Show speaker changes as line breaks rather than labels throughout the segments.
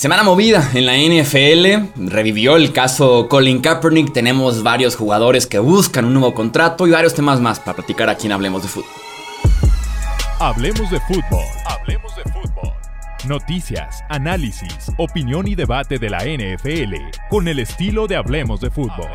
Semana movida en la NFL, revivió el caso Colin Kaepernick, tenemos varios jugadores que buscan un nuevo contrato y varios temas más para platicar aquí en Hablemos de Fútbol.
Hablemos de fútbol, hablemos de fútbol. Noticias, análisis, opinión y debate de la NFL con el estilo de Hablemos de fútbol.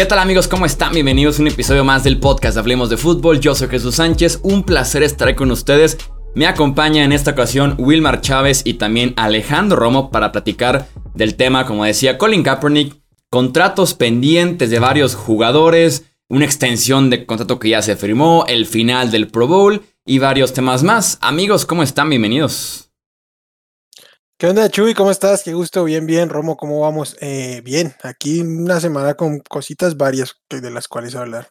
¿Qué tal amigos? ¿Cómo están? Bienvenidos a un episodio más del podcast Hablemos de Fútbol. Yo soy Jesús Sánchez, un placer estar con ustedes. Me acompaña en esta ocasión Wilmar Chávez y también Alejandro Romo para platicar del tema, como decía Colin Kaepernick, contratos pendientes de varios jugadores, una extensión de contrato que ya se firmó, el final del Pro Bowl y varios temas más. Amigos, ¿cómo están? Bienvenidos.
¿Qué onda, Chuy? ¿Cómo estás? Qué gusto, bien, bien. Romo, ¿cómo vamos? Eh, bien, aquí una semana con cositas varias de las cuales hablar.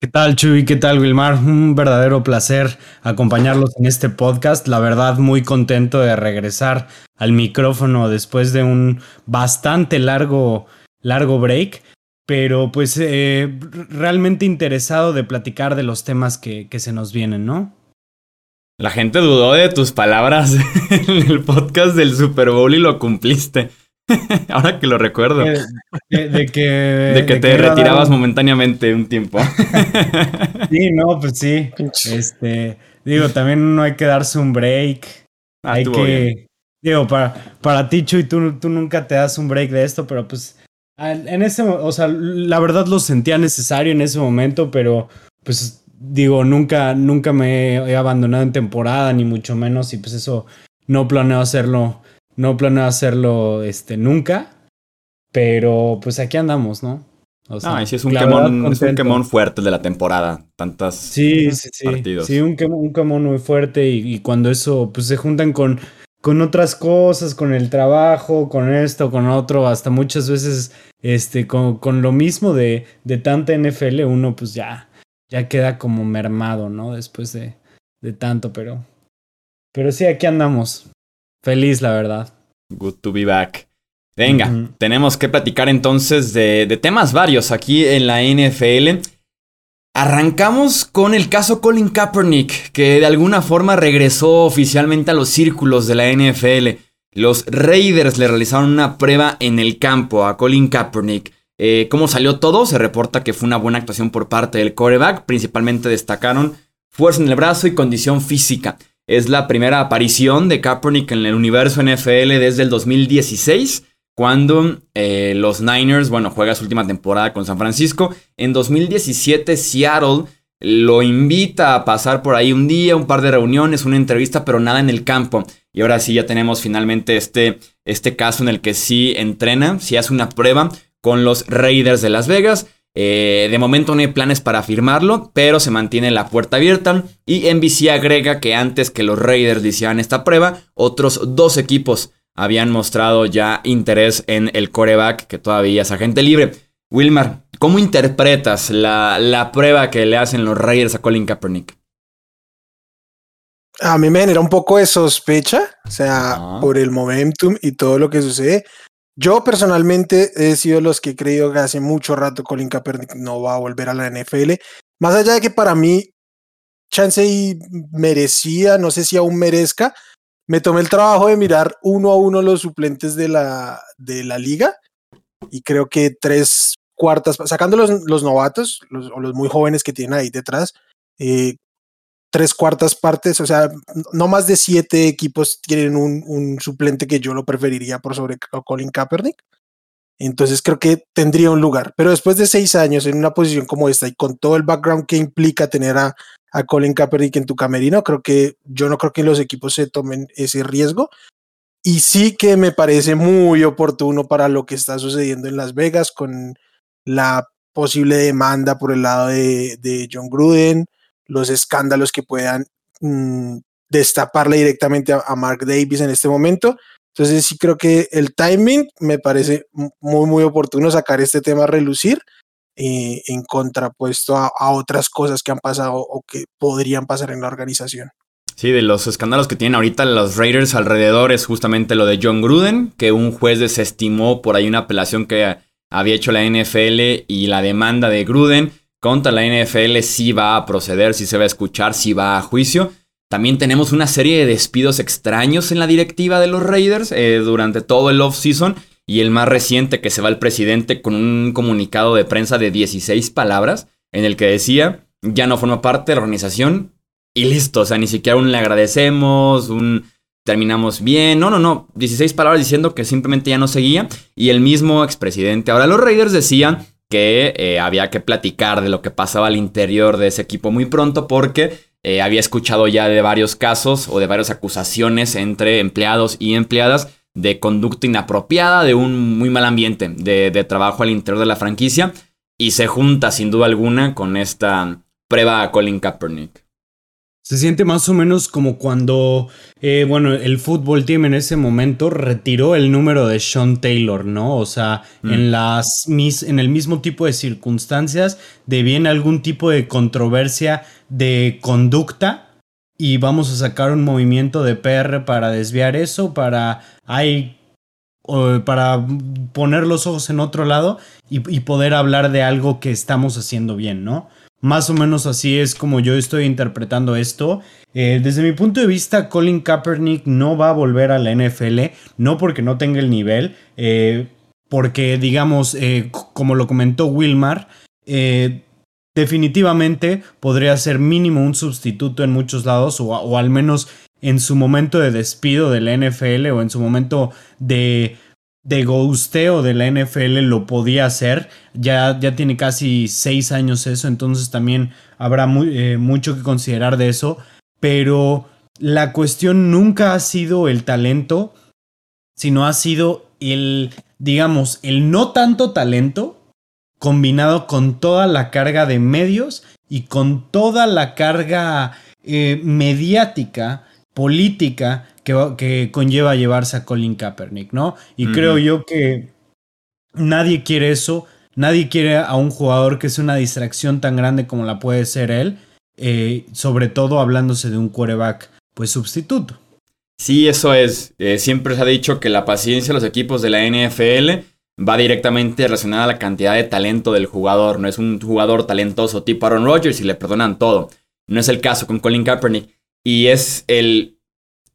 ¿Qué tal, Chuy? ¿Qué tal, Wilmar? Un verdadero placer acompañarlos en este podcast. La verdad, muy contento de regresar al micrófono después de un bastante largo, largo break. Pero pues eh, realmente interesado de platicar de los temas que, que se nos vienen, ¿no?
La gente dudó de tus palabras en el podcast del Super Bowl y lo cumpliste. Ahora que lo recuerdo.
De, que,
de que te retirabas momentáneamente un tiempo.
Sí, no, pues sí. Este, digo, también no hay que darse un break. Ah, hay que. Digo, para, para ti, Chuy, tú, tú nunca te das un break de esto, pero pues. En ese, o sea, la verdad lo sentía necesario en ese momento, pero pues digo, nunca, nunca me he abandonado en temporada, ni mucho menos, y pues eso no planeo hacerlo, no planeo hacerlo este, nunca, pero pues aquí andamos, ¿no?
O sea, sí, es un, quemón, es un quemón fuerte de la temporada, tantas
sí, sí, sí, partidos. Sí, un quemón, un quemón muy fuerte y, cuando eso pues se juntan con, con otras cosas, con el trabajo, con esto, con otro, hasta muchas veces este, con, con lo mismo de, de tanta NFL, uno pues ya, ya queda como mermado, ¿no? Después de, de tanto, pero. Pero sí, aquí andamos. Feliz, la verdad.
Good to be back. Venga, tenemos que platicar entonces de, de, temas varios aquí en la NFL. Arrancamos con el caso Colin Kaepernick, que de alguna forma regresó oficialmente a los círculos de la NFL. Los Raiders le realizaron una prueba en el campo a Colin Kaepernick. Eh, ¿Cómo salió todo? Se reporta que fue una buena actuación por parte del coreback. Principalmente destacaron fuerza en el brazo y condición física. Es la primera aparición de Kaepernick en el universo NFL desde el 2016, cuando eh, los Niners, bueno, juega su última temporada con San Francisco. En 2017, Seattle lo invita a pasar por ahí un día, un par de reuniones, una entrevista, pero nada en el campo. Y ahora sí ya tenemos finalmente este, este caso en el que sí entrena, sí hace una prueba con los Raiders de Las Vegas. Eh, de momento no hay planes para firmarlo, pero se mantiene la puerta abierta. Y NBC agrega que antes que los Raiders hicieran esta prueba, otros dos equipos habían mostrado ya interés en el coreback, que todavía es agente libre. Wilmar, ¿cómo interpretas la, la prueba que le hacen los Raiders a Colin Kaepernick?
A mí me genera un poco de sospecha, o sea, por el momentum y todo lo que sucede. Yo personalmente he sido los que he creído que hace mucho rato Colin Kaepernick no va a volver a la NFL. Más allá de que para mí Chansey merecía, no sé si aún merezca, me tomé el trabajo de mirar uno a uno los suplentes de la, de la liga y creo que tres cuartas, sacando los, los novatos o los muy jóvenes que tienen ahí detrás, eh, tres cuartas partes, o sea, no más de siete equipos tienen un, suplente que yo lo preferiría por sobre Colin Kaepernick. Entonces creo que tendría un lugar. Pero después de seis años en una posición como esta y con todo el background que implica tener a, a Colin Kaepernick en tu camerino, creo que yo no creo que los equipos se tomen ese riesgo. Y sí que me parece muy oportuno para lo que está sucediendo en Las Vegas con la posible demanda por el lado de, de John Gruden, los escándalos que puedan mm, destaparle directamente a, Mark Davis en este momento. Entonces sí creo que el timing me parece muy, muy oportuno sacar este tema a relucir eh, en contrapuesto a, otras cosas que han pasado o que podrían pasar en la organización.
Sí, de los escándalos que tienen ahorita los Raiders alrededor es justamente lo de John Gruden, que un juez desestimó por ahí una apelación que había hecho la NFL y la demanda de Gruden contra la NFL sí va a proceder, sí se va a escuchar, sí va a juicio. También tenemos una serie de despidos extraños en la directiva de los Raiders eh, durante todo el off-season. Y el más reciente que se va el presidente con un comunicado de prensa de 16 palabras en el que decía, ya no forma parte de la organización, y listo, o sea, ni siquiera un le agradecemos, un terminamos bien, no, no, no, 16 palabras diciendo que simplemente ya no seguía y el mismo expresidente. Ahora los Raiders decían que eh, había que platicar de lo que pasaba al interior de ese equipo muy pronto porque eh, había escuchado ya de varios casos o de varias acusaciones entre empleados y empleadas de conducta inapropiada, de un muy mal ambiente de, de trabajo al interior de la franquicia y se junta sin duda alguna con esta prueba a Colin Kaepernick.
Se siente más o menos como cuando, eh, bueno, el fútbol team en ese momento retiró el número de Sean Taylor, ¿no? O sea, mm. en, las, en el mismo tipo de circunstancias, de bien algún tipo de controversia de conducta y vamos a sacar un movimiento de PR para desviar eso, para, hay, para poner los ojos en otro lado y poder hablar de algo que estamos haciendo bien, ¿no? Más o menos así es como yo estoy interpretando esto. Eh, desde mi punto de vista, Colin Kaepernick no va a volver a la NFL, no porque no tenga el nivel, eh, porque digamos, eh, como lo comentó Wilmar, definitivamente podría ser mínimo un sustituto en muchos lados, o, o al menos en su momento de despido de la NFL o en su momento de de ghosteo de la NFL lo podía hacer. Ya, ya tiene casi seis años eso, entonces también habrá eh, mucho que considerar de eso. Pero la cuestión nunca ha sido el talento, sino ha sido el, digamos, el no tanto talento combinado con toda la carga de medios y con toda la carga eh, mediática, política que, conlleva llevarse a Colin Kaepernick, ¿no? Y creo yo que nadie quiere eso, nadie quiere a un jugador que es una distracción tan grande como la puede ser él, eh, sobre todo hablándose de un quarterback, pues sustituto.
Sí, eso es. Eh, siempre se ha dicho que la paciencia de los equipos de la NFL va directamente relacionada a la cantidad de talento del jugador. No es un jugador talentoso tipo Aaron Rodgers y le perdonan todo. No es el caso con Colin Kaepernick. Y es el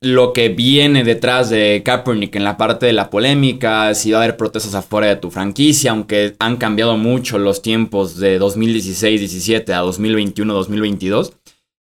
lo que viene detrás de Kaepernick en la parte de la polémica, si va a haber protestas afuera de tu franquicia, aunque han cambiado mucho los tiempos de 2016-17 a 2021-2022.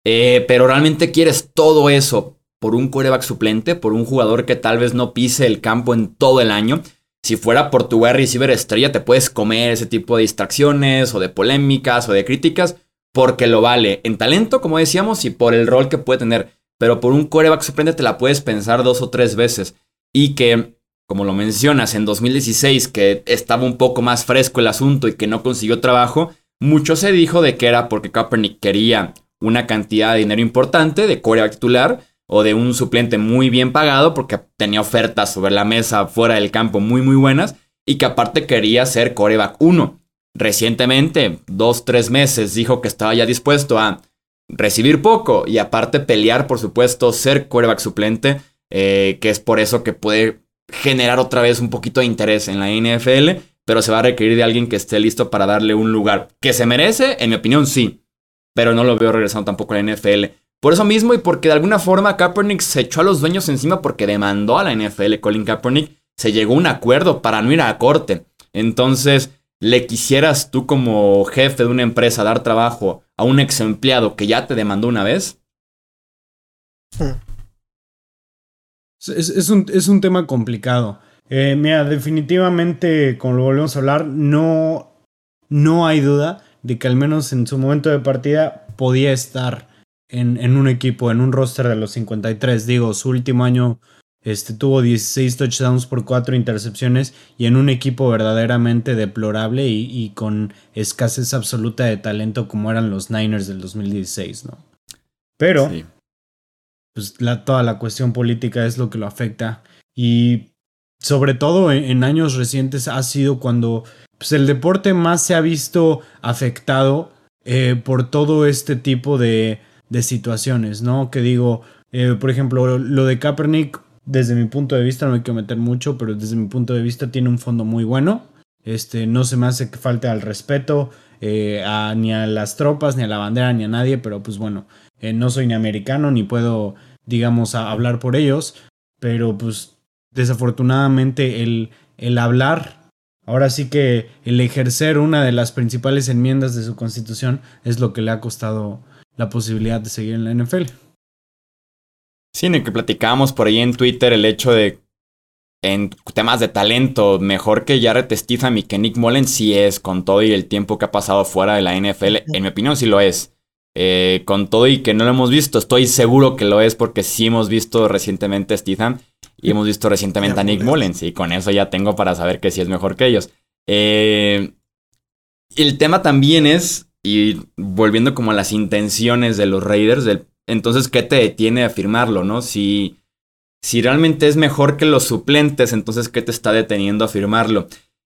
Eh, pero realmente quieres todo eso por un quarterback suplente, por un jugador que tal vez no pise el campo en todo el año. Si fuera por tu wide receiver estrella, te puedes comer ese tipo de distracciones o de polémicas o de críticas, porque lo vale en talento, como decíamos, y por el rol que puede tener pero por un coreback suplente te la puedes pensar dos o tres veces. Y que, como lo mencionas, en 2016, que estaba un poco más fresco el asunto y que no consiguió trabajo, mucho se dijo de que era porque Kaepernick quería una cantidad de dinero importante de coreback titular o de un suplente muy bien pagado porque tenía ofertas sobre la mesa fuera del campo muy muy buenas y que aparte quería ser coreback 1. Recientemente, dos, tres meses, dijo que estaba ya dispuesto a recibir poco y aparte pelear, por supuesto, ser quarterback suplente, eh, que es por eso que puede generar otra vez un poquito de interés en la NFL, pero se va a requerir de alguien que esté listo para darle un lugar que se merece, en mi opinión sí, pero no lo veo regresando tampoco a la NFL. Por eso mismo y porque de alguna forma Kaepernick se echó a los dueños encima porque demandó a la NFL Colin Kaepernick, se llegó a un acuerdo para no ir a corte. Entonces, ¿le quisieras tú como jefe de una empresa dar trabajo a un ex empleado que ya te demandó una vez?
Es, un, es, un, tema complicado. Eh, mira, definitivamente, como lo volvemos a hablar, no, no hay duda de que al menos en su momento de partida podía estar en, en, un equipo, en un roster de los 53. Digo, su último año este, tuvo 16 touchdowns por 4 intercepciones y en un equipo verdaderamente deplorable y, con escasez absoluta de talento como eran los Niners del 2016, ¿no? Pero, pues toda la cuestión política es lo que lo afecta y sobre todo en, años recientes ha sido cuando pues, el deporte más se ha visto afectado eh, por todo este tipo de, de situaciones, ¿no? Que digo, Eh, por ejemplo, lo de Kaepernick, desde mi punto de vista, no hay que meter mucho, pero desde mi punto de vista tiene un fondo muy bueno. Este, no se me hace que falte al respeto eh, ni a las tropas, ni a la bandera, ni a nadie, pero pues bueno, eh, no soy ni americano, ni puedo, digamos, hablar por ellos, pero pues desafortunadamente el, el hablar, ahora sí que el ejercer una de las principales enmiendas de su constitución es lo que le ha costado la posibilidad de seguir en la NFL.
Sí, en el que platicábamos por ahí en Twitter el hecho de en temas de talento, mejor que Jared Stephen y que Nick Mullen sí es, con todo y el tiempo que ha pasado fuera de la NFL. En mi opinión, sí lo es. Eh, con todo y que no lo hemos visto, estoy seguro que lo es porque sí hemos visto recientemente a Stephen y hemos visto recientemente a Nick Mullens y con eso ya tengo para saber que sí es mejor que ellos. Eh, el tema también es, y volviendo como a las intenciones de los Raiders, entonces, ¿qué te detiene a afirmarlo, no? Si, si realmente es mejor que los suplentes, entonces, ¿qué te está deteniendo a afirmarlo?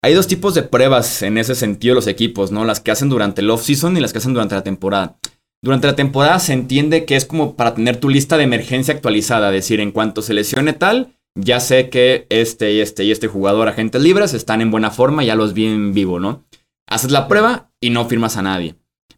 Hay dos tipos de pruebas en ese sentido los equipos, ¿no? Las que hacen durante el off-season y las que hacen durante la temporada. Durante la temporada se entiende que es como para tener tu lista de emergencia actualizada, es decir, en cuanto se lesione tal, ya sé que este y este y este jugador agentes libres están en buena forma, ya los vi en vivo, ¿no? Haces la prueba y no firmas a nadie.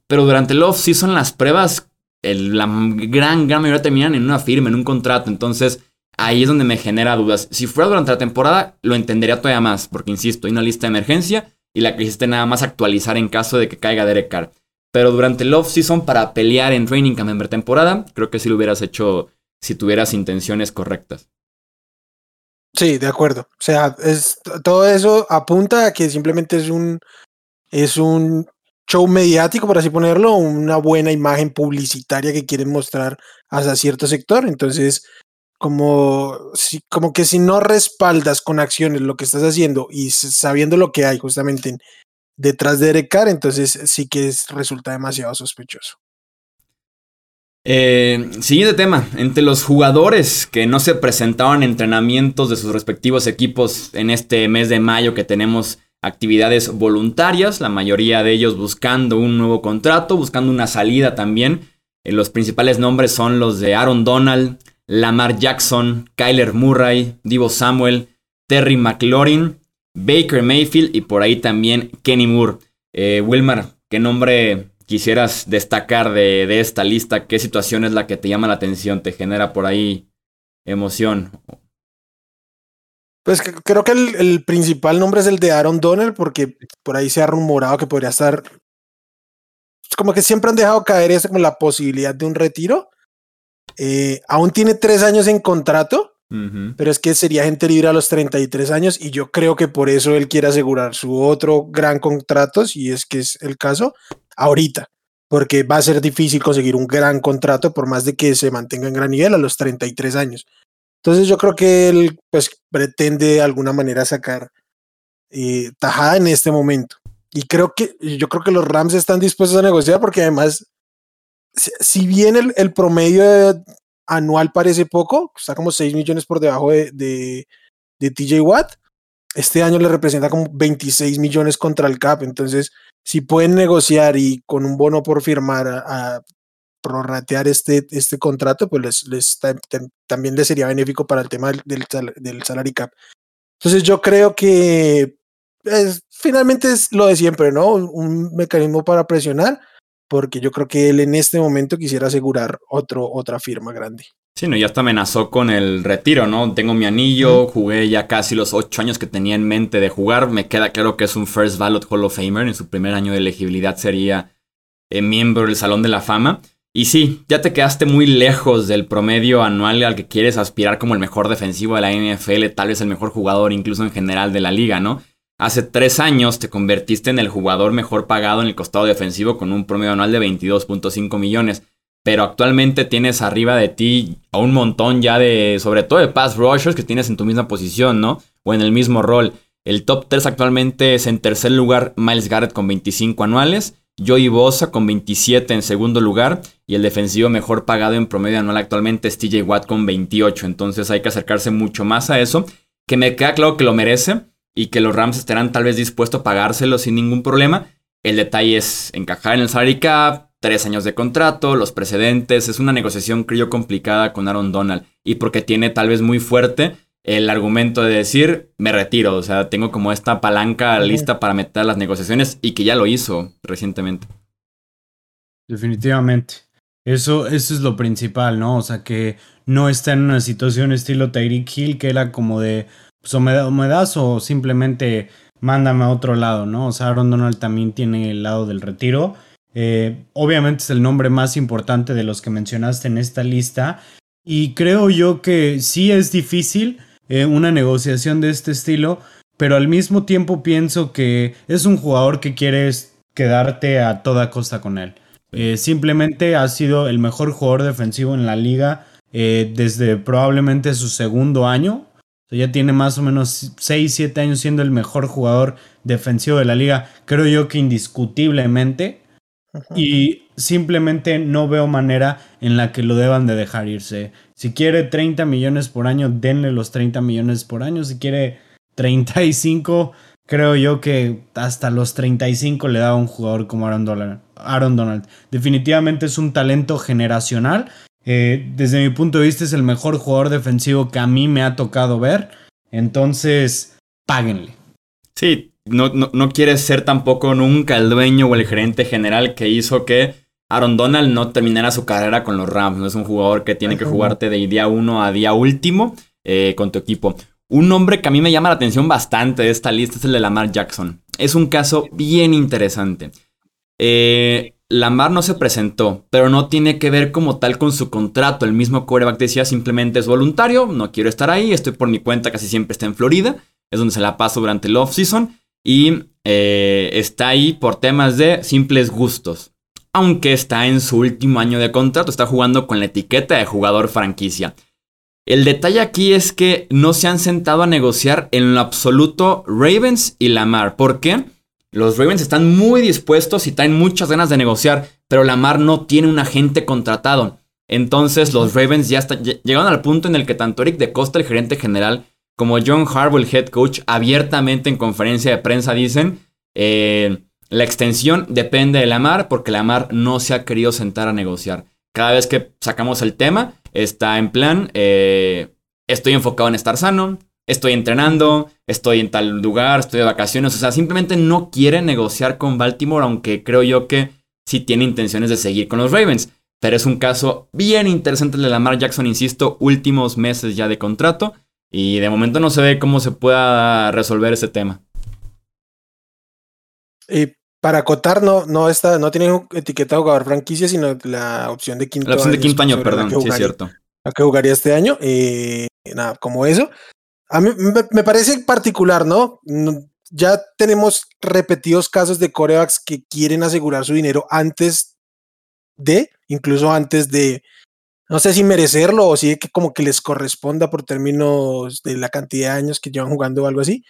Pero durante el off-season las pruebas, la gran, gran mayoría terminan en una firma, en un contrato, entonces ahí es donde me genera dudas. Si fuera durante la temporada, lo entendería todavía más, porque insisto, hay una lista de emergencia y la que hiciste nada más actualizar en caso de que caiga Derek Carr. Pero durante el off-season, para pelear en training camp en temporada, creo que sí lo hubieras hecho si tuvieras intenciones correctas.
Sí, de acuerdo. O sea, es, todo eso apunta a que simplemente es un, es un show mediático, por así ponerlo, una buena imagen publicitaria que quieren mostrar hacia cierto sector. Entonces, como, como que si no respaldas con acciones lo que estás haciendo y sabiendo lo que hay justamente en, detrás de Derek Carr, entonces sí que es, resulta demasiado sospechoso.
Eh, siguiente tema, entre los jugadores que no se presentaban en entrenamientos de sus respectivos equipos en este mes de mayo que tenemos actividades voluntarias, la mayoría de ellos buscando un nuevo contrato, buscando una salida también. Eh, los principales nombres son los de Aaron Donald, Lamar Jackson, Kyler Murray, Divo Samuel, Terry McLaurin, Baker Mayfield y por ahí también Kenny Moore. Eh, Wilmar, ¿qué nombre quisieras destacar de, esta lista? ¿Qué situación es la que te llama la atención? ¿Te genera por ahí emoción?
Pues creo que el, principal nombre es el de Aaron Donald, porque por ahí se ha rumorado que podría estar. Como que siempre han dejado caer eso como la posibilidad de un retiro. Eh, aún tiene tres años en contrato. Pero es que sería gente libre a los 33 años y yo creo que por eso él quiere asegurar su otro gran contrato, si es que es el caso, ahorita, porque va a ser difícil conseguir un gran contrato por más de que se mantenga en gran nivel a los 33 años. Entonces yo creo que él pues pretende de alguna manera sacar eh, tajada en este momento. Y creo que yo creo que los Rams están dispuestos a negociar porque además, si, bien el, el promedio anual parece poco, está como 6 millones por debajo de, de, TJ Watt. Este año le representa como 26 millones contra el cap. Entonces, si pueden negociar y con un bono por firmar a, prorratear este, este contrato, pues les, también les sería benéfico para el tema del, del, salary cap. Entonces, yo creo que es, finalmente es lo de siempre, ¿no? Un mecanismo para presionar porque yo creo que él en este momento quisiera asegurar otro, otra firma grande.
Sí, no, ya hasta amenazó con el retiro, ¿no? Tengo mi anillo, jugué ya casi los ocho años que tenía en mente de jugar. Me queda claro que es un First Ballot Hall of Famer. En su primer año de elegibilidad sería eh, miembro del Salón de la Fama. Y sí, ya te quedaste muy lejos del promedio anual al que quieres aspirar como el mejor defensivo de la NFL, tal vez el mejor jugador incluso en general de la liga, ¿no? Hace tres años te convertiste en el jugador mejor pagado en el costado defensivo con un promedio anual de 22.5 millones. Pero actualmente tienes arriba de ti a un montón ya de, sobre todo de pass rushers que tienes en tu misma posición, ¿no? O en el mismo rol. El top 3 actualmente es en tercer lugar Miles Garrett con 25 anuales, Joey Bosa con 27 en segundo lugar y el defensivo mejor pagado en promedio anual actualmente es TJ Watt con 28. Entonces hay que acercarse mucho más a eso, que me queda claro que lo merece y que los Rams estarán tal vez dispuestos a pagárselo sin ningún problema. El detalle es encajar en el salary cap, tres años de contrato, los precedentes, es una negociación creo complicada con Aaron Donald y porque tiene tal vez muy fuerte el argumento de decir me retiro, o sea, tengo como esta palanca lista para meter las negociaciones y que ya lo hizo recientemente.
Definitivamente. Eso, eso es lo principal, ¿no? O sea, que no está en una situación estilo Tyreek Hill que era como de, pues o me, das o simplemente mándame a otro lado, ¿no? O sea, Aaron Donald también tiene el lado del retiro. Eh, obviamente es el nombre más importante de los que mencionaste en esta lista. Y creo yo que sí es difícil eh, una negociación de este estilo, pero al mismo tiempo pienso que es un jugador que quieres quedarte a toda costa con él. Eh, simplemente ha sido el mejor jugador defensivo en la liga desde probablemente su segundo año ya tiene más o menos 6, 7 años siendo el mejor jugador defensivo de la liga, creo yo que indiscutiblemente. Y simplemente no veo manera en la que lo deban de dejar irse. Si quiere 30 millones por año, denle los 30 millones por año. Si quiere 35, creo yo que hasta los 35 le da un jugador como Aaron Aaron Donald. Definitivamente es un talento generacional eh, desde mi punto de vista es el mejor jugador defensivo que a mí me ha tocado ver. Entonces, páguenle.
Sí, no, no, quieres ser tampoco nunca el dueño o el gerente general que hizo que Aaron Donald no terminara su carrera con los Rams. No es un jugador que tiene que jugarte de día uno a día último eh, con tu equipo. Un nombre que a mí me llama la atención bastante de esta lista es el de Lamar Jackson. Es un caso bien interesante. Eh, Lamar no se presentó, pero no tiene que ver como tal con su contrato. El mismo quarterback decía simplemente es voluntario, no quiero estar ahí, estoy por mi cuenta, casi siempre está en Florida, es donde se la paso durante el off-season y eh, está ahí por temas de simples gustos. Aunque está en su último año de contrato, está jugando con la etiqueta de jugador franquicia. El detalle aquí es que no se han sentado a negociar en lo absoluto Ravens y Lamar. ¿Por qué? Los Ravens están muy dispuestos y traen muchas ganas de negociar, pero Lamar no tiene un agente contratado. Entonces los Ravens ya llegaron al punto en el que tanto Eric de Costa, el gerente general, como John Harbaugh, el head coach, abiertamente en conferencia de prensa dicen, eh, la extensión depende de Lamar porque Lamar no se ha querido sentar a negociar. Cada vez que sacamos el tema, está en plan, eh, estoy enfocado en estar sano, estoy entrenando, estoy en tal lugar, estoy de vacaciones. O sea, simplemente no quiere negociar con Baltimore, aunque creo yo que sí tiene intenciones de seguir con los Ravens. Pero es un caso bien interesante el de Lamar Jackson, insisto, últimos meses ya de contrato. Y de momento no se ve cómo se pueda resolver ese tema.
Para acotar, no, no, está, no tiene etiqueta de jugador franquicia, sino la opción de quinto
año. La opción de quinto año, perdón, sí es cierto.
A que jugaría este año. nada, como eso. A mí me, parece particular, ¿no? Ya tenemos repetidos casos de corebacks que quieren asegurar su dinero antes de, incluso antes de, no sé si merecerlo o si que como que les corresponda por términos de la cantidad de años que llevan jugando o algo así.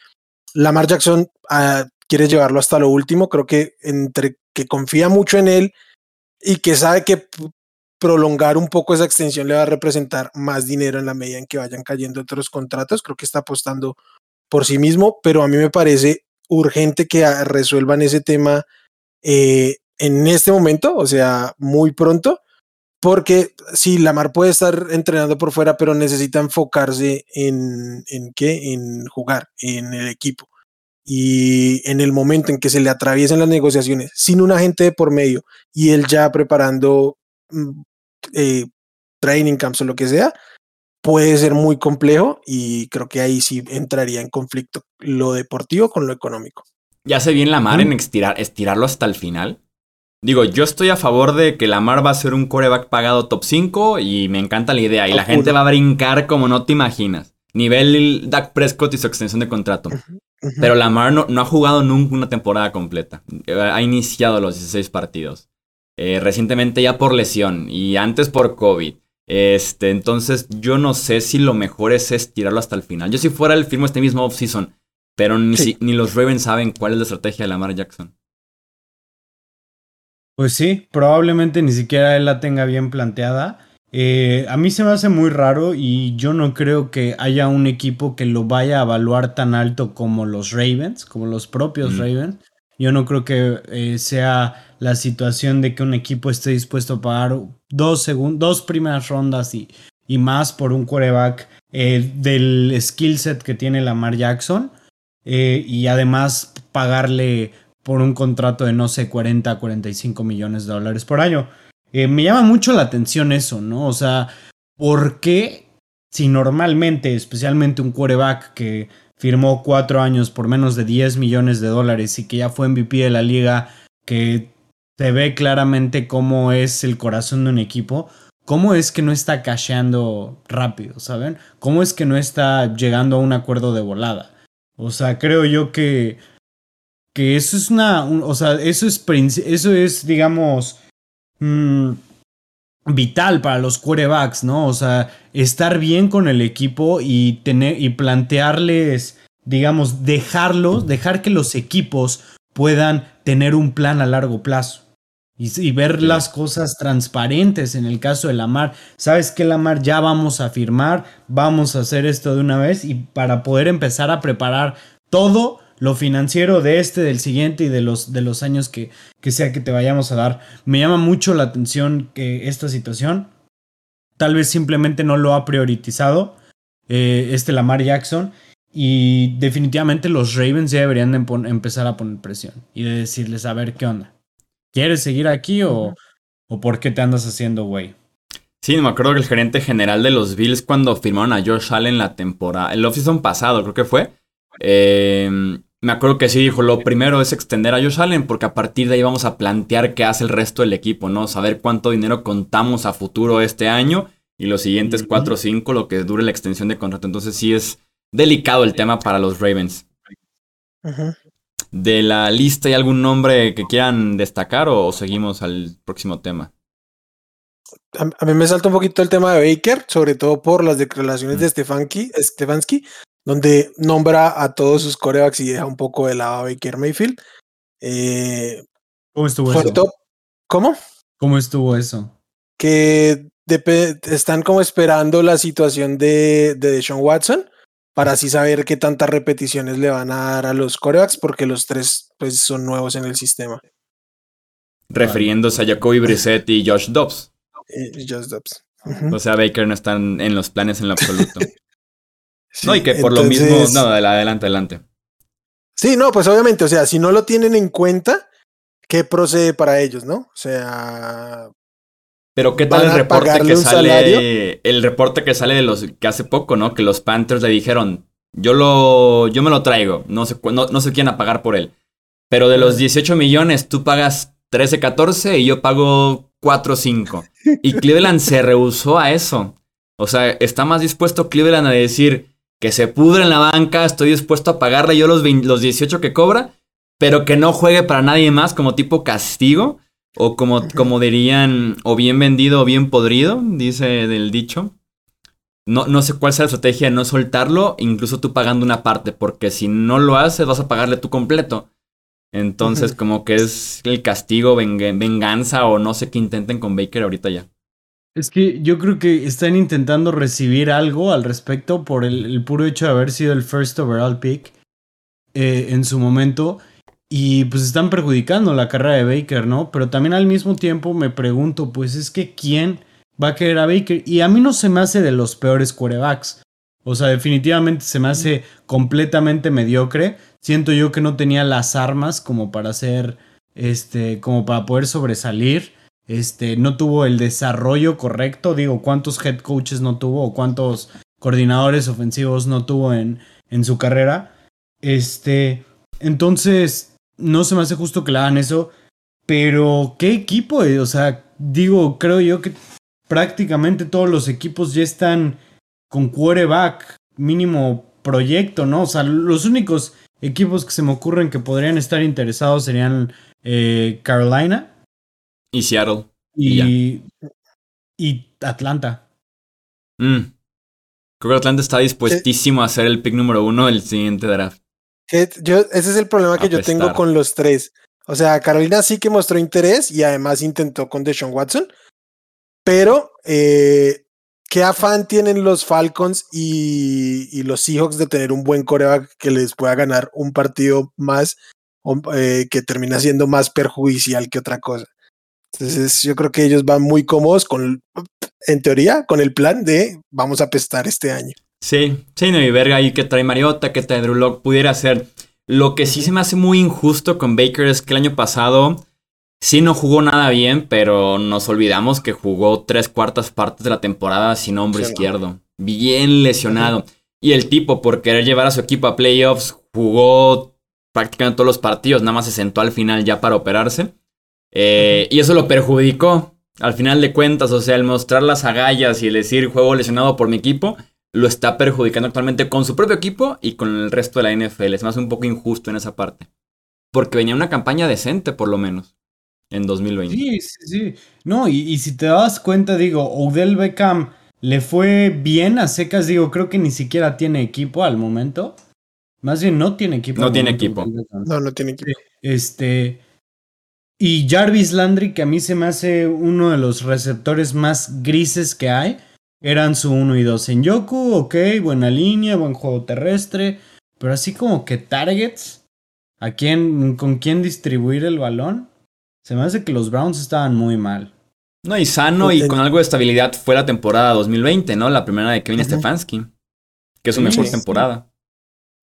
Lamar Jackson ah, quiere llevarlo hasta lo último, creo que entre que confía mucho en él y que sabe que prolongar un poco esa extensión le va a representar más dinero en la medida en que vayan cayendo otros contratos. Creo que está apostando por sí mismo, pero a mí me parece urgente que resuelvan ese tema eh, en este momento, o sea, muy pronto, porque si Lamar puede estar entrenando por fuera, pero necesita enfocarse en, en qué, en jugar, en el equipo. Y en el momento en que se le atraviesen las negociaciones sin un agente de por medio y él ya preparando Mm, eh, training camps o lo que sea, puede ser muy complejo y creo que ahí sí entraría en conflicto lo deportivo con lo económico.
¿Ya se bien la mar en estirar, estirarlo hasta el final? Digo, yo estoy a favor de que Lamar va a ser un coreback pagado top 5 y me encanta la idea. Y la gente va a brincar como no te imaginas. Nivel Dak Prescott y su extensión de contrato. Pero Lamar no, no, ha jugado nunca una temporada completa. Ha iniciado los 16 partidos. Eh, recientemente ya por lesión y antes por COVID. Este, entonces yo no sé si lo mejor es estirarlo hasta el final. Yo si fuera el firmo este mismo offseason, pero ni, ni los Ravens saben cuál es la estrategia de Lamar Jackson.
Pues sí, probablemente ni siquiera él la tenga bien planteada. Eh, a mí se me hace muy raro y yo no creo que haya un equipo que lo vaya a evaluar tan alto como los Ravens, como los propios mm. Ravens. Yo no creo que eh, sea la situación de que un equipo esté dispuesto a pagar dos, dos primeras rondas y, y más por un quarterback eh, del skill set que tiene Lamar Jackson eh, y además pagarle por un contrato de no sé 40 a 45 millones de dólares por año. Me llama mucho la atención eso, ¿no? O sea, ¿por qué si normalmente, especialmente un quarterback que firmó cuatro años por menos de 10 millones de dólares y que ya fue MVP de la liga, que se ve claramente cómo es el corazón de un equipo, cómo es que no está casheando rápido, ¿saben? ¿Cómo es que no está llegando a un acuerdo de volada? O sea, creo yo que, que eso es una, o sea, eso es, eso es digamos, mm, vital para los quarterbacks, ¿no? O sea, estar bien con el equipo y tener y plantearles, digamos, dejarlos, dejar que los equipos puedan tener un plan a largo plazo. Y, ver las cosas transparentes en el caso de Lamar. ¿Sabes qué, Lamar? Ya vamos a firmar, vamos a hacer esto de una vez y para poder empezar a preparar todo lo financiero de este, del siguiente y de los, de los años que, que sea que te vayamos a dar. Me llama mucho la atención que esta situación tal vez simplemente no lo ha priorizado eh, este Lamar Jackson y definitivamente los Ravens ya deberían empezar a poner presión y de decirles a ver qué onda. ¿Quieres seguir aquí o, o por qué te andas haciendo güey?
Sí, me acuerdo que el gerente general de los Bills cuando firmaron a Josh Allen la temporada, el offseason pasado creo que fue, eh, me acuerdo que sí dijo, lo primero es extender a Josh Allen porque a partir de ahí vamos a plantear qué hace el resto del equipo, ¿no? Saber cuánto dinero contamos a futuro este año y los siguientes 4 o 5, lo que dure la extensión de contrato. Entonces sí es delicado el tema para los Ravens. ¿De la lista hay algún nombre que quieran destacar o seguimos al próximo tema?
A, mí me salta un poquito el tema de Baker, sobre todo por las declaraciones de Stefanski, Stefanski donde nombra a todos sus corebacks y deja un poco de lado a Baker Mayfield. Eh,
¿Cómo estuvo eso?
¿Cómo?
¿Cómo estuvo eso?
Que están como esperando la situación de, de Deshaun Watson para así saber qué tantas repeticiones le van a dar a los corebacks, porque los tres pues, son nuevos en el sistema.
Refiriéndose a Jacoby Brissett y Josh Dobbs.
Y Josh Dobbs.
O sea, Baker no están en los planes en lo absoluto. no, y que por lo mismo. No, adelante, adelante.
Sí, no, pues obviamente, o sea, si no lo tienen en cuenta, ¿qué procede para ellos, no? O sea.
Pero qué tal el reporte que sale. El reporte que sale de los. que hace poco, ¿no? Que los Panthers le dijeron. Yo lo. Yo me lo traigo. No sé, no, no sé quién a pagar por él. Pero de los 18 millones, tú pagas 13, 14 y yo pago 4, 5. Y Cleveland se rehusó a eso. O sea, está más dispuesto Cleveland a decir que se pudre en la banca, estoy dispuesto a pagarle yo los, los 18 que cobra, pero que no juegue para nadie más como tipo castigo, o como, como dirían, o bien vendido o bien podrido, dice del dicho. No, no sé cuál sea la estrategia de no soltarlo, incluso tú pagando una parte, porque si no lo haces vas a pagarle tú completo. Entonces, como que es el castigo, venganza o no sé qué intenten con Baker ahorita ya.
Es que yo creo que están intentando recibir algo al respecto por el, puro hecho de haber sido el first overall pick eh, en su momento. Y pues están perjudicando la carrera de Baker, ¿no? Pero también al mismo tiempo me pregunto, pues es que ¿quién va a querer a Baker? Y a mí no se me hace de los peores quarterbacks. O sea, definitivamente se me hace completamente mediocre. Siento yo que no tenía las armas como para hacer, este, como para poder sobresalir. Este, no tuvo el desarrollo correcto. Digo, ¿cuántos head coaches no tuvo o cuántos coordinadores ofensivos no tuvo en, en su carrera? Este, entonces, no se me hace justo que le hagan eso. Pero, ¿qué equipo? O sea, digo, creo yo que prácticamente todos los equipos ya están con quarterback, mínimo proyecto, ¿no? O sea, los únicos equipos que se me ocurren que podrían estar interesados serían eh, Carolina,
y Seattle.
Y, y, Atlanta.
Mm. Creo que Atlanta está dispuestísimo a ser el pick número uno del siguiente draft.
Yo, ese es el problema que yo tengo con los tres. O sea, Carolina sí que mostró interés y además intentó con Deshaun Watson. Pero, eh, ¿qué afán tienen los Falcons y, y, los Seahawks de tener un buen coreback que les pueda ganar un partido más eh, que termina siendo más perjudicial que otra cosa. Entonces yo creo que ellos van muy cómodos con, en teoría, con el plan de vamos a pestar este año.
Sí, sí, no, y verga ahí que trae Mariota, que trae Drew Lock, pudiera ser. Lo que sí se me hace muy injusto con Baker es que el año pasado sí no jugó nada bien, pero nos olvidamos que jugó tres cuartas partes de la temporada sin hombro izquierdo. Bien lesionado. Y el tipo, por querer llevar a su equipo a playoffs, jugó prácticamente todos los partidos, nada más se sentó al final ya para operarse. Eh, y eso lo perjudicó. Al final de cuentas, o sea, el mostrar las agallas y el decir juego lesionado por mi equipo, lo está perjudicando actualmente con su propio equipo y con el resto de la NFL. Es más un poco injusto en esa parte. Porque venía una campaña decente, por lo menos, en 2020.
Sí, sí, sí. No, y, y si te das cuenta, digo, Odell Beckham le fue bien a secas, digo, creo que ni siquiera tiene equipo al momento. Más bien no tiene equipo.
No tiene equipo.
No, no tiene equipo.
Este. Y Jarvis Landry, que a mí se me hace uno de los receptores más grises que hay, eran su 1 y 2. En Yoku, ok, buena línea, buen juego terrestre, pero así como que targets, ¿a quién, con quién distribuir el balón? Se me hace que los Browns estaban muy mal.
No, y sano y con algo de estabilidad fue la temporada 2020, ¿no? La primera de Kevin Stefanski, que es su mejor temporada.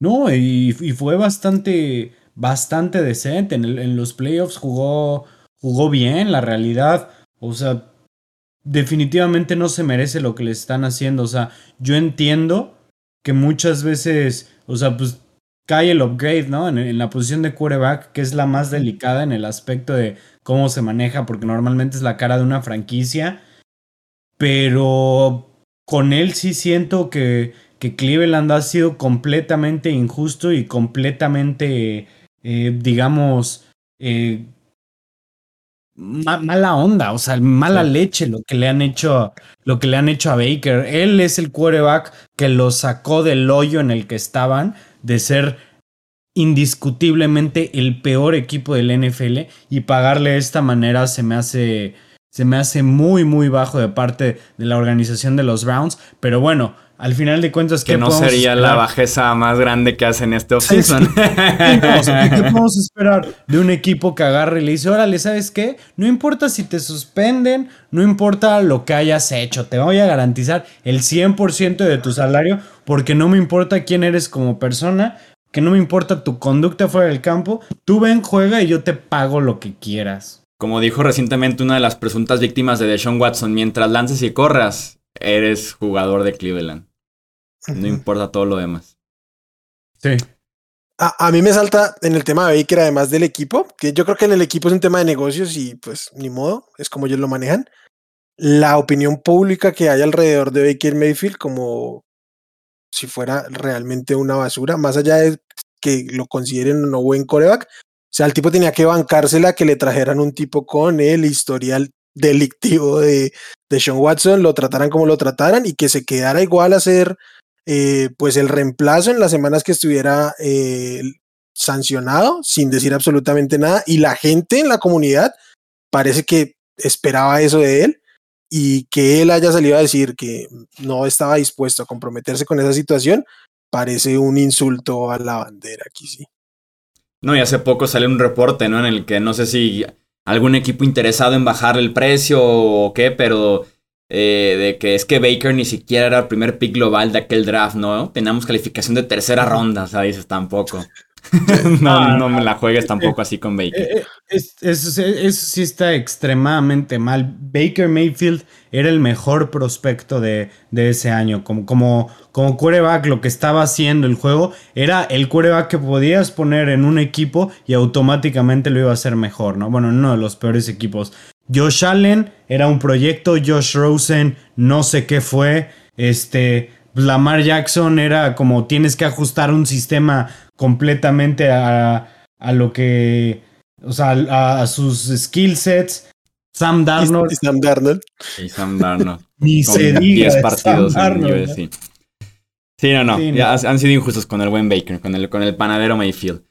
No, y, fue bastante, bastante decente. En, los playoffs jugó, jugó bien, la realidad. O sea, definitivamente no se merece lo que le están haciendo. O sea, yo entiendo que muchas veces, o sea, pues cae el upgrade, ¿no? En, en la posición de quarterback, que es la más delicada en el aspecto de cómo se maneja, porque normalmente es la cara de una franquicia. Pero con él sí siento que que Cleveland ha sido completamente injusto y completamente, eh, digamos, eh, mala onda, o sea, mala leche lo que le han hecho, lo que le han hecho a Baker. Él es el quarterback que lo sacó del hoyo en el que estaban de ser indiscutiblemente el peor equipo del NFL y pagarle de esta manera se me hace se me hace muy muy bajo de parte de la organización de los Browns, pero bueno, al final de cuentas,
que no sería la bajeza más grande que hacen este offseason.
¿Qué podemos esperar de un equipo que agarre y le dice, órale, ¿sabes qué? No importa si te suspenden, no importa lo que hayas hecho, te voy a garantizar el 100% de tu salario porque no me importa quién eres como persona, que no me importa tu conducta fuera del campo, tú ven, juega y yo te pago lo que quieras.
Como dijo recientemente una de las presuntas víctimas de Deshaun Watson, mientras lances y corras, eres jugador de Cleveland. No importa todo lo demás.
Sí.
A, a, mí me salta en el tema de Baker, además del equipo, que yo creo que en el equipo es un tema de negocios y pues ni modo, es como ellos lo manejan. La opinión pública que hay alrededor de Baker Mayfield como si fuera realmente una basura, más allá de que lo consideren no buen coreback. O sea, el tipo tenía que bancársela que le trajeran un tipo con el historial delictivo de, de Sean Watson, lo trataran como lo trataran y que se quedara igual a ser eh, pues el reemplazo en las semanas que estuviera eh, sancionado sin decir absolutamente nada y la gente en la comunidad parece que esperaba eso de él y que él haya salido a decir que no estaba dispuesto a comprometerse con esa situación parece un insulto a la bandera aquí sí.
No, y hace poco salió un reporte, ¿no? En el que no sé si algún equipo interesado en bajar el precio o qué, pero eh, de que es que Baker ni siquiera era el primer pick global de aquel draft, ¿no? Teníamos calificación de tercera ronda, o sea, dices tampoco. no, no me la juegues tampoco así con Baker. Eh,
eh, eso, sí está extremadamente mal. Baker Mayfield era el mejor prospecto de, de ese año. Como, como, como quarterback, lo que estaba haciendo el juego era el quarterback que podías poner en un equipo y automáticamente lo iba a hacer mejor, ¿no? Bueno, en uno de los peores equipos. Josh Allen era un proyecto, Josh Rosen no sé qué fue, este, Lamar Jackson era como tienes que ajustar un sistema completamente a, a lo que, o sea, a, sus skill sets. Sam Darnold.
Y Sam Darnold.
Y Sam Darnold.
Ni se diga. 10
partidos en Sí, no, no. Ya han sido injustos con el buen Baker, con el, con el panadero Mayfield.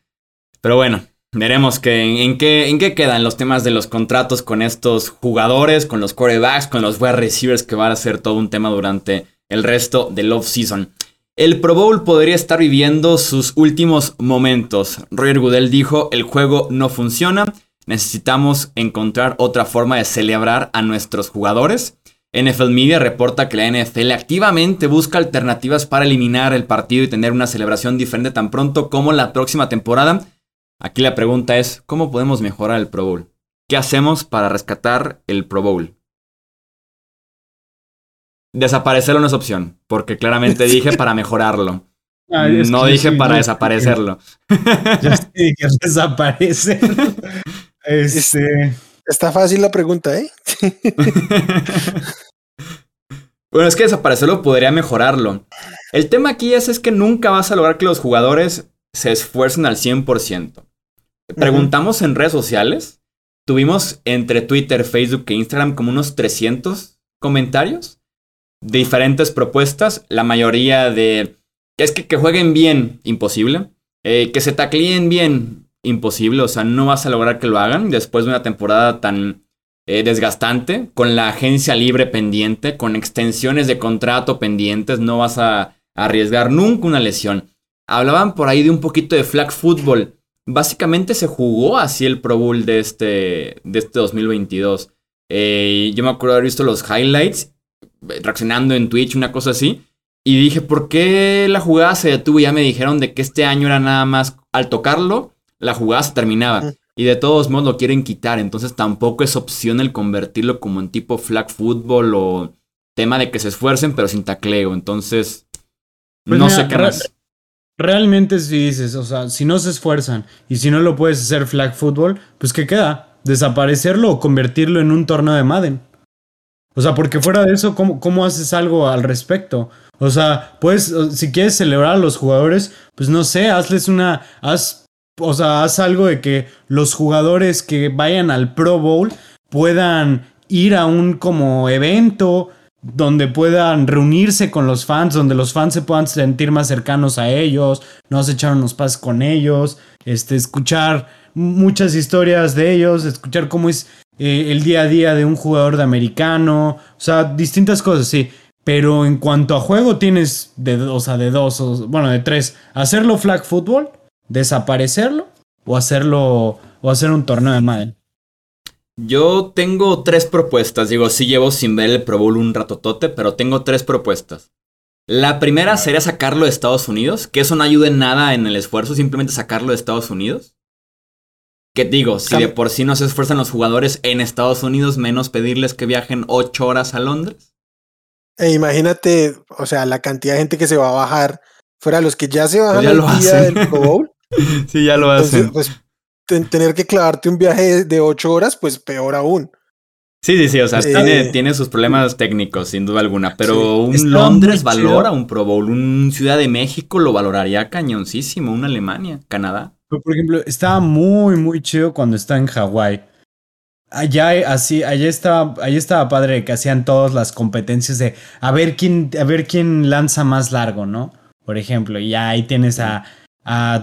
Pero bueno, Veremos que, en, qué, en qué quedan los temas de los contratos con estos jugadores, con los quarterbacks, con los wide receivers, que va a ser todo un tema durante el resto del off-season. el Pro Bowl podría estar viviendo sus últimos momentos. Roger Goodell dijo, el juego no funciona, necesitamos encontrar otra forma de celebrar a nuestros jugadores. NFL Media reporta que la NFL activamente busca alternativas para eliminar el partido y tener una celebración diferente tan pronto como la próxima temporada. Aquí la pregunta es, ¿cómo podemos mejorar el Pro Bowl? ¿Qué hacemos para rescatar el Pro Bowl? Desaparecerlo no es opción, porque claramente dije para mejorarlo. Ah, no dije para desaparecerlo.
Yo dije desaparecerlo. Este...
Está fácil la pregunta, ¿eh?
bueno, es que desaparecerlo podría mejorarlo. El tema aquí es, es que nunca vas a lograr que los jugadores se esfuercen al 100%. Preguntamos en redes sociales. Tuvimos entre Twitter, Facebook e Instagram como unos 300 comentarios de diferentes propuestas. La mayoría de... Es que, que jueguen bien, imposible. Eh, que se tacleen bien, imposible, o sea, no vas a lograr que lo hagan después de una temporada tan eh, desgastante, con la agencia libre pendiente, con extensiones de contrato pendientes, no vas a, arriesgar nunca una lesión. Hablaban por ahí de un poquito de flag football. Básicamente se jugó así el Pro Bowl de este, de este 2022. Eh, yo me acuerdo haber visto los highlights, reaccionando en Twitch, una cosa así. Y dije, ¿por qué la jugada se detuvo? Ya me dijeron de que este año era nada más al tocarlo, la jugada se terminaba. Y de todos modos lo quieren quitar. Entonces tampoco es opción el convertirlo como en tipo flag football o tema de que se esfuercen pero sin tacleo. Entonces, pues no sé qué más.
Realmente si dices, o sea, si no se esfuerzan y si no lo puedes hacer flag football, pues ¿qué queda? ¿Desaparecerlo o convertirlo en un torneo de Madden? O sea, porque fuera de eso, ¿cómo, cómo haces algo al respecto? O sea, pues, si quieres celebrar a los jugadores, pues no sé, hazles una, haz o sea, haz algo de que los jugadores que vayan al Pro Bowl puedan ir a un como evento donde puedan reunirse con los fans, donde los fans se puedan sentir más cercanos a ellos, no se echar unos pases con ellos, este, escuchar muchas historias de ellos, escuchar cómo es eh, el día a día de un jugador de americano, o sea, distintas cosas, sí. Pero en cuanto a juego tienes de, o sea, de dos, o, bueno, de tres, hacerlo flag football desaparecerlo o hacerlo o hacer un torneo de Madden?
Yo tengo tres propuestas. Digo, sí llevo sin ver el Pro Bowl un ratotote, pero tengo tres propuestas. La primera sería sacarlo de Estados Unidos, que eso no ayude en nada en el esfuerzo, simplemente sacarlo de Estados Unidos. Que digo, si de por sí no se esfuerzan los jugadores en Estados Unidos, menos pedirles que viajen ocho horas a Londres.
E imagínate, o sea, la cantidad de gente que se va a bajar fuera los que ya se bajan pues el día del Pro Bowl.
sí, ya lo hacen.
Pues, tener que clavarte un viaje de ocho horas, pues peor aún.
Sí, sí, sí, o sea, tiene, eh, tiene, sus problemas técnicos, sin duda alguna, pero un Londres valora un Pro Bowl, un Ciudad de México lo valoraría cañoncísimo, una Alemania, Canadá.
por ejemplo, estaba muy, muy chido cuando está en Hawái. Allá, así, allá estaba, allá estaba padre que hacían todas las competencias de a ver quién, a ver quién lanza más largo, ¿no? Por ejemplo, y ahí tienes a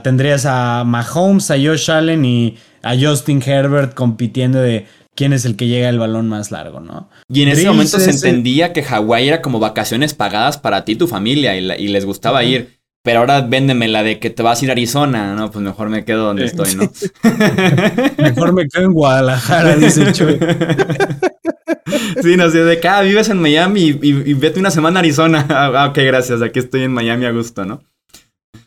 tendrías a Mahomes, a Josh Allen y a Justin Herbert compitiendo de quién es el que llega el balón más largo, ¿no?
Y en ese momento se entendía que Hawái era como vacaciones pagadas para ti y tu familia y, les gustaba ir. Pero ahora véndeme la de que te vas a ir a Arizona, ¿no? Pues mejor me quedo donde estoy, ¿no?
mejor me quedo en Guadalajara, dice Chuy.
Sí, no sé, de acá vives en Miami y, vete una semana a Arizona. Ah, ok, gracias, aquí estoy en Miami a gusto, ¿no?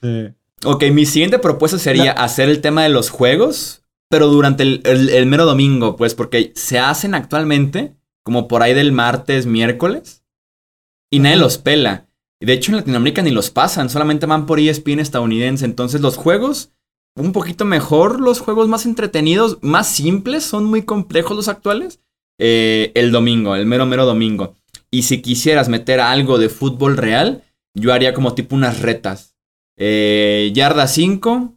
Sí. Ok, mi siguiente propuesta sería hacer el tema de los juegos, pero durante el, mero domingo, pues, porque se hacen actualmente como por ahí del martes, miércoles, y nadie los pela. Y de hecho en Latinoamérica ni los pasan, solamente van por ESPN estadounidense. Entonces los juegos, un poquito mejor, los juegos más entretenidos, más simples, son muy complejos los actuales, eh, el domingo, el mero mero domingo. Y si quisieras meter algo de fútbol real, yo haría como tipo unas retas eh, yarda 5,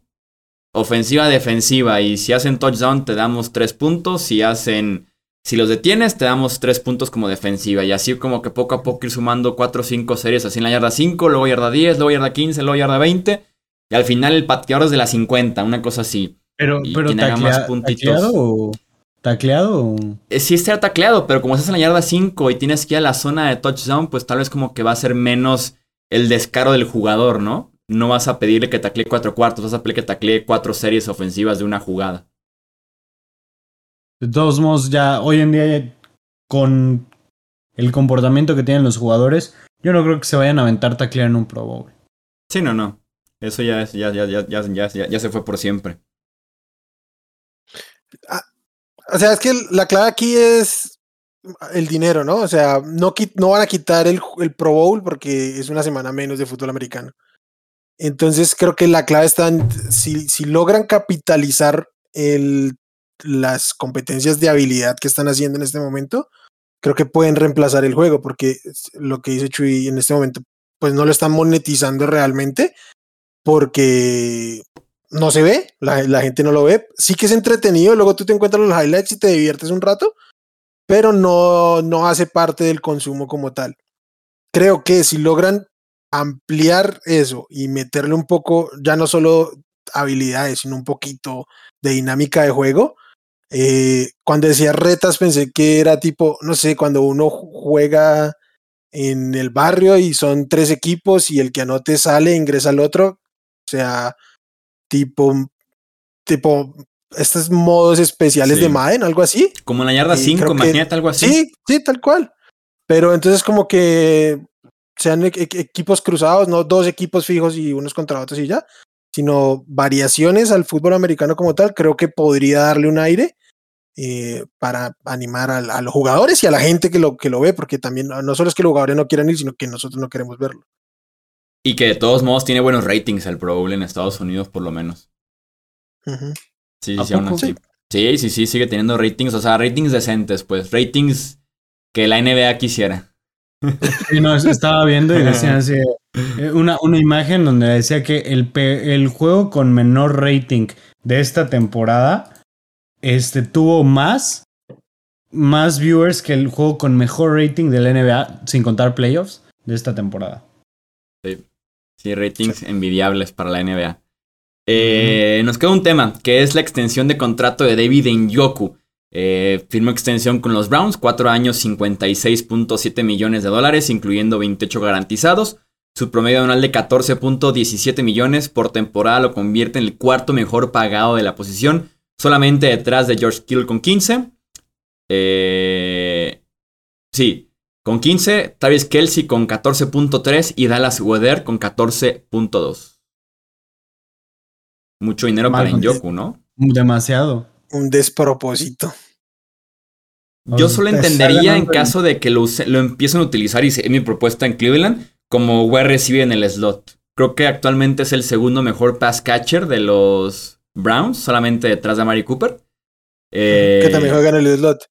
ofensiva, defensiva. Y si hacen touchdown, te damos 3 puntos. Si hacen. Si los detienes, te damos 3 puntos como defensiva. Y así como que poco a poco ir sumando 4 o 5 series así en la yarda 5, luego yarda 10, luego yarda 15, luego yarda 20. Y al final el pateador es de la 50, una cosa así.
Pero, pero ¿tacleado o...? ¿Tacleado?
Eh, sí está tacleado, pero como estás en la yarda 5 y tienes que ir a la zona de touchdown, pues tal vez como que va a ser menos el descaro del jugador, ¿no? No vas a pedirle que taclee cuatro cuartos, vas a pedirle que taclee cuatro series ofensivas de una jugada.
De todos modos, ya hoy en día, con el comportamiento que tienen los jugadores, yo no creo que se vayan a aventar taclear en un Pro Bowl.
Sí, no, no. Eso ya, es, ya, ya, ya, ya, ya, se fue por siempre.
Ah, o sea, es que la clave aquí es el dinero, ¿no? O sea, no, no van a quitar el, el, Pro Bowl porque es una semana menos de fútbol americano. Entonces creo que la clave está en si, si logran capitalizar el, las competencias de habilidad que están haciendo en este momento, creo que pueden reemplazar el juego porque lo que dice Chuy en este momento, pues no lo están monetizando realmente porque no se ve, la, la gente no lo ve. Sí que es entretenido, luego tú te encuentras los highlights y te diviertes un rato, pero no, no hace parte del consumo como tal. Creo que si logran ampliar eso y meterle un poco, ya no solo habilidades, sino un poquito de dinámica de juego. Eh, cuando decía retas pensé que era tipo, no sé, cuando uno juega en el barrio y son tres equipos y el que anote sale, ingresa al otro. O sea, tipo, tipo estos modos especiales de Madden, algo así.
Como en la yarda 5, imagínate algo así.
Sí, sí, tal cual. Pero entonces como que sean e-, e-, equipos cruzados, no dos equipos fijos y unos contra otros y ya, sino variaciones al fútbol americano como tal, creo que podría darle un aire eh, para animar a, los jugadores y a la gente que lo, que lo ve, porque también no solo es que los jugadores no quieran ir, sino que nosotros no queremos verlo.
Y que de todos modos tiene buenos ratings el Pro Bowl en Estados Unidos, por lo menos. Sí, sí, aún así. Sí, sí, sí, sigue teniendo ratings, o sea, ratings decentes, pues, ratings que la NBA quisiera.
Sí, no, estaba viendo y decían así, eh, una, una imagen donde decía que el, el juego con menor rating de esta temporada este, tuvo más, más viewers que el juego con mejor rating de la NBA, sin contar playoffs, de esta temporada.
Sí, sí ratings envidiables para la NBA. Eh, nos queda un tema, que es la extensión de contrato de David Njoku. Eh, firmó extensión con los Browns, 4 años, 56.7 millones de dólares, incluyendo 28 garantizados. Su promedio anual de 14.17 millones por temporada lo convierte en el cuarto mejor pagado de la posición, solamente detrás de George Kittle con 15. Eh, sí, con 15, Travis Kelsey con 14.3 y Dallas Weather con 14.2. Mucho dinero para Njoku, ¿no?
Demasiado.
Un despropósito.
Yo solo entendería en caso de que lo, lo empiecen a utilizar, y es mi propuesta en Cleveland, como wide recibe en el slot. Creo que actualmente es el segundo mejor pass catcher de los Browns, solamente detrás de Mari Cooper.
que también juega en el slot.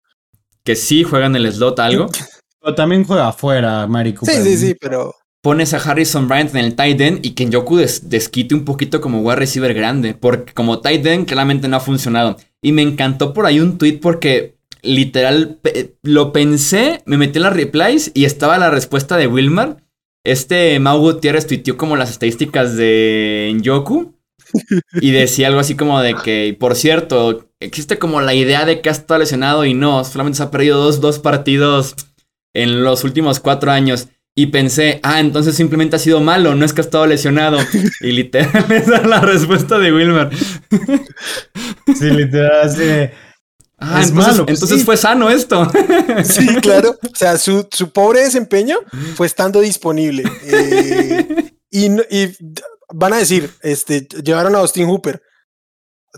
Que sí juega en el slot algo.
Pero también juega afuera, Mari Cooper.
Sí, sí, sí, pero
pones a Harrison Bryant en el tight end y que Yoku desquite un poquito como wide receiver grande, porque como tight end claramente no ha funcionado. Y me encantó por ahí un tweet porque literal lo pensé, me metí en las replies y estaba la respuesta de Wilmar. Este Mau Gutiérrez tuiteó como las estadísticas de Yoku y decía algo así como de que, por cierto, existe como la idea de que ha estado lesionado y no, solamente se ha perdido dos, dos partidos en los últimos cuatro años. Y pensé, ah, entonces simplemente ha sido malo, no es que ha estado lesionado. y literal, es la respuesta de Wilmer.
sí, literal,
Ah, es entonces, malo. Pues entonces fue sano esto.
sí, claro. O sea, su, su, pobre desempeño fue estando disponible. Eh, y, y, van a decir, este, llevaron a Austin Hooper.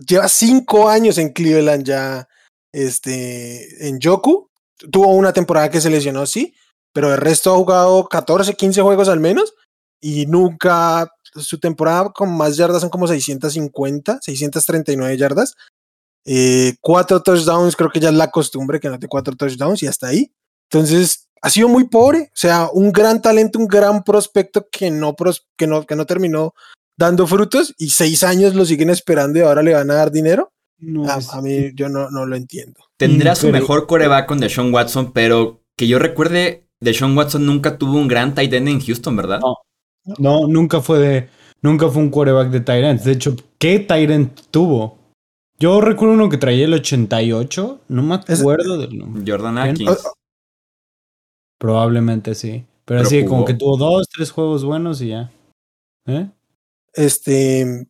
Lleva cinco años en Cleveland ya, este, en Yoku. Tuvo una temporada que se lesionó, sí, pero el resto ha jugado 14, 15 juegos al menos y nunca, su temporada con más yardas son como 650, 639 yardas. Eh, cuatro touchdowns, creo que ya es la costumbre que note cuatro touchdowns y hasta ahí. Entonces, ha sido muy pobre, o sea, un gran talento, un gran prospecto que no, que no, que no terminó dando frutos y seis años lo siguen esperando y ahora le van a dar dinero. a, mí yo no, no lo entiendo.
Tendrá su mejor coreback con Deshaun Watson, pero que yo recuerde, Deshaun Watson nunca tuvo un gran tight end en Houston, ¿verdad?
No, no nunca fue de, nunca fue un quarterback de tight end. De hecho, ¿qué tight end tuvo? Yo recuerdo uno que traía el 88, no me acuerdo del nombre.
Jordan Atkins.
Probablemente sí. Pero, así como que tuvo dos, tres juegos buenos y ya. ¿Eh?
Este,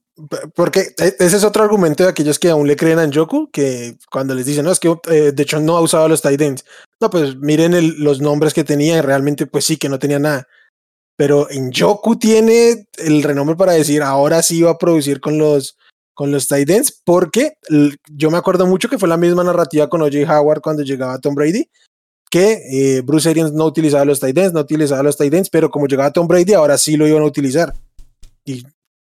porque e, ese es otro argumento de aquellos que aún le creen a Njoku, que cuando les dicen, no, es que eh, de hecho no ha usado los tight ends. No, pues miren los nombres que tenía y realmente pues sí que no tenía nada. Pero Njoku tiene el renombre para decir, ahora sí va a producir con los, con los tight ends, porque yo me acuerdo mucho que fue la misma narrativa con OJ Howard cuando llegaba Tom Brady, que eh, Bruce Arians no utilizaba los tight ends, no utilizaba los tight ends, pero como llegaba Tom Brady, ahora sí lo iban a utilizar. Y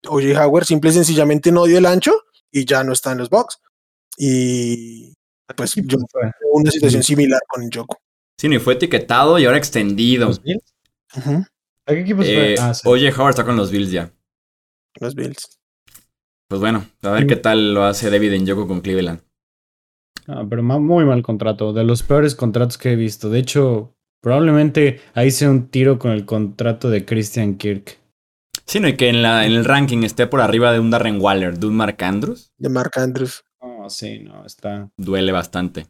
OJ Howard simple y sencillamente no dio el ancho y ya no está en los box. Y pues yo fue una situación similar con Joko.
Sí, ni fue etiquetado y ahora extendido. ¿Los Bills? ¿A qué equipos fue? Eh, ah, Oye, Howard está con los Bills ya.
Los Bills.
Pues bueno, a ver qué tal lo hace David Njoku con Cleveland.
Ah, pero muy mal contrato, de los peores contratos que he visto. De hecho, probablemente ahí sea un tiro con el contrato de Christian Kirk.
Sí, no, y que en, la, en el ranking esté por arriba de un Darren Waller, de un Mark Andrews.
De Mark Andrews.
Oh, sí, no, está.
Duele bastante.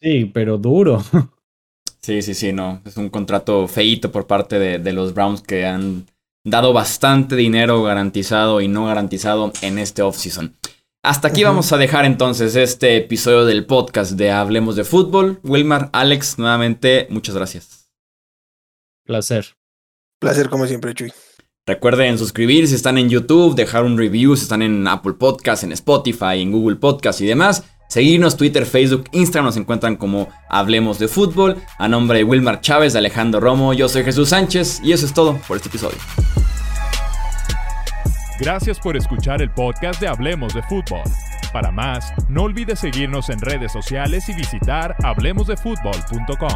Sí, pero duro.
sí, sí, sí, no. Es un contrato feito por parte de, de los Browns que han dado bastante dinero garantizado y no garantizado en este offseason. Hasta aquí vamos a dejar entonces este episodio del podcast de Hablemos de Fútbol. Wilmar, Alex, nuevamente, muchas gracias.
Placer.
Placer como siempre, Chuy.
Recuerden suscribirse si están en YouTube, dejar un review si están en Apple Podcast, en Spotify, en Google Podcast y demás. Seguirnos Twitter, Facebook, Instagram nos encuentran como Hablemos de Fútbol. A nombre de Wilmar Chávez, Alejandro Romo, yo soy Jesús Sánchez y eso es todo por este episodio.
Gracias por escuchar el podcast de Hablemos de Fútbol. Para más, no olvides seguirnos en redes sociales y visitar hablemosdefutbol.com.